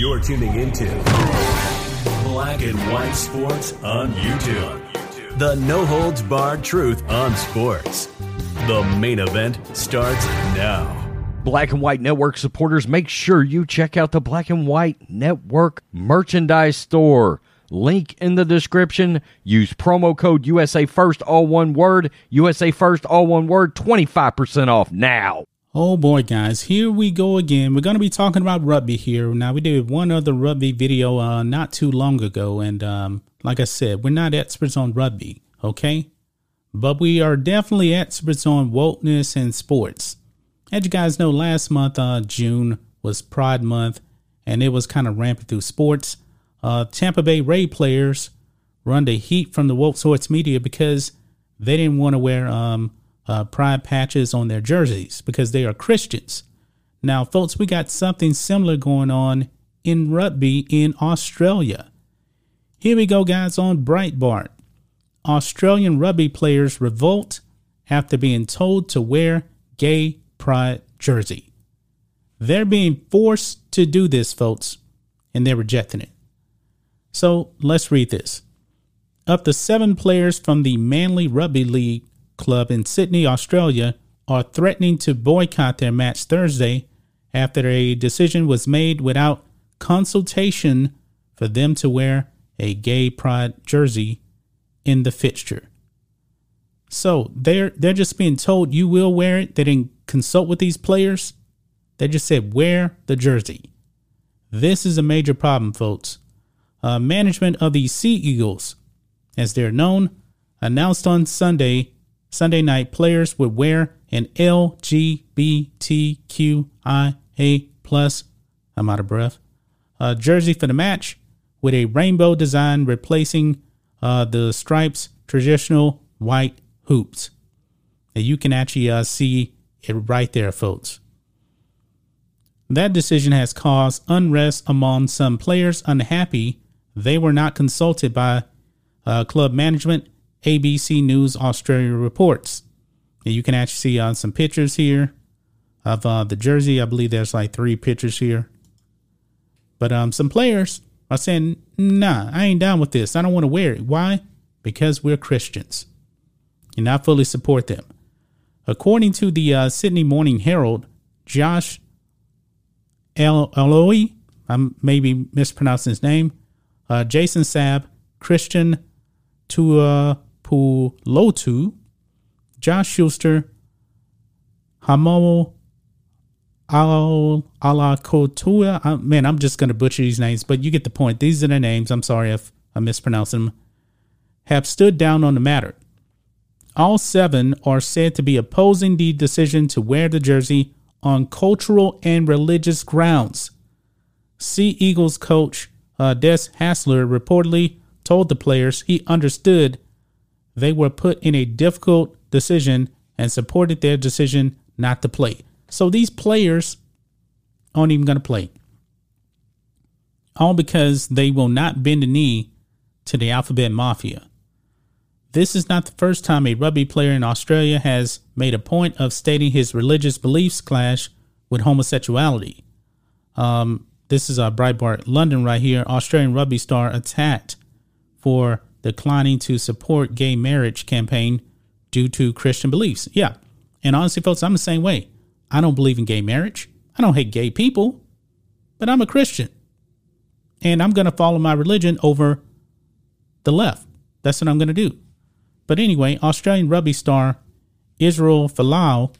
You're tuning into Black and White Sports on YouTube. The no holds barred truth on sports. The main event starts now. Black and White Network supporters, make sure you check out the Black and White Network merchandise store. Link in the description. Use promo code USA First, all one word. USA First, all one word. 25% off now. Oh boy, guys, here we go again. We're going to be talking about rugby here. Now, we did one other rugby video uh, not too long ago, and um, like I said, we're not experts on rugby, okay? But we are definitely experts on wokeness and sports. As you guys know, last month, uh, June, was Pride Month, and it was kind of rampant through sports. Uh, Tampa Bay Ray players run the heat from the woke sports media because they didn't want to wear um, uh, pride patches on their jerseys because they are Christians. Now, folks, we got something similar going on in rugby in Australia. Here we go, guys, on Breitbart. Australian rugby players revolt after being told to wear gay pride jersey. They're being forced to do this, folks, and they're rejecting it. So let's read this. Up to seven players from the Manly Rugby League club in Sydney, Australia, are threatening to boycott their match Thursday after a decision was made without consultation for them to wear a gay pride jersey in the fixture. So they're they're just being told you will wear it. They didn't consult with these players. They just said wear the jersey. This is a major problem, folks. Uh, management of the Sea Eagles, as they're known, announced on Sunday Sunday night players would wear an LGBTQIA plus I'm out of breath uh, jersey for the match with a rainbow design replacing uh, the stripes traditional white hoops. And you can actually uh, see it right there, folks. That decision has caused unrest among some players unhappy they were not consulted by uh, club management ABC News Australia reports. And you can actually see on uh, some pictures here of uh, the jersey. I believe there's like three pictures here. But um, some players are saying, nah, I ain't down with this. I don't want to wear it. Why? Because we're Christians. And I fully support them. According to the uh, Sydney Morning Herald, Josh El- I'm maybe mispronouncing his name, uh, Jason Saab, Christian Tuipulotu, Josh Schuster, Hamo Al Alakotua. Man, I'm just going to butcher these names, but you get the point. These are the names. I'm sorry if I mispronounce them. Have stood down on the matter. All seven are said to be opposing the decision to wear the jersey on cultural and religious grounds. Sea Eagles coach uh, Des Hasler reportedly told the players he understood they were put in a difficult decision and supported their decision not to play. So these players aren't even going to play. All because they will not bend the knee to the alphabet mafia. This is not the first time a rugby player in Australia has made a point of stating his religious beliefs clash with homosexuality. Um, this is a Breitbart London right here. Australian rugby star attacked for declining to support gay marriage campaign due to Christian beliefs. Yeah. And honestly, folks, I'm the same way. I don't believe in gay marriage. I don't hate gay people, but I'm a Christian. And I'm going to follow my religion over the left. That's what I'm going to do. But anyway, Australian rugby star Israel Folau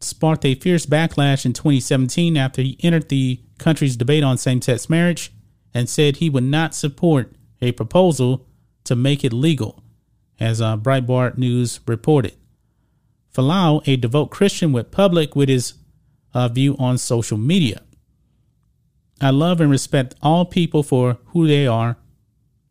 sparked a fierce backlash in 2017 after he entered the country's debate on same sex marriage and said he would not support a proposal to make it legal, as uh, Breitbart News reported. Folau, a devout Christian, went public with his uh, view on social media. I love and respect all people for who they are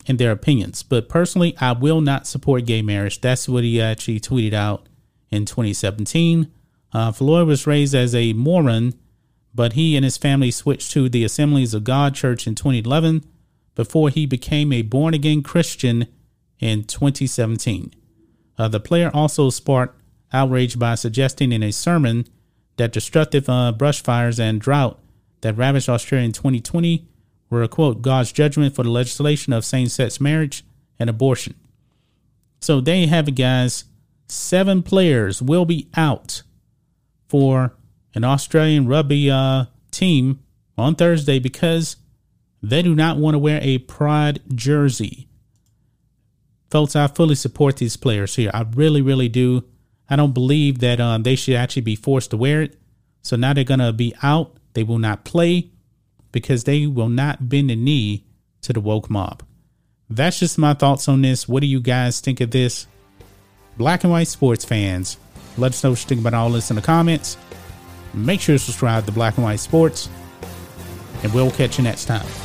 and their opinions, but personally, I will not support gay marriage. That's what he actually tweeted out in 2017. Uh, Floyd was raised as a Mormon, but he and his family switched to the Assemblies of God Church in 2011 before he became a born again Christian in 2017. Uh, the player also sparked outrage by suggesting in a sermon that destructive uh, brush fires and drought that ravaged Australia in 2020 were a quote God's judgment for the legislation of same-sex marriage and abortion. So there you have it, guys. Seven players will be out for an Australian rugby uh, team on Thursday because they do not want to wear a pride jersey. Folks, I fully support these players here. I really, really do. I don't believe that um, they should actually be forced to wear it. So now they're going to be out. They will not play because they will not bend the knee to the woke mob. That's just my thoughts on this. What do you guys think of this? Black and white sports fans, let us know what you think about all this in the comments. Make sure to subscribe to Black and White Sports, and we'll catch you next time.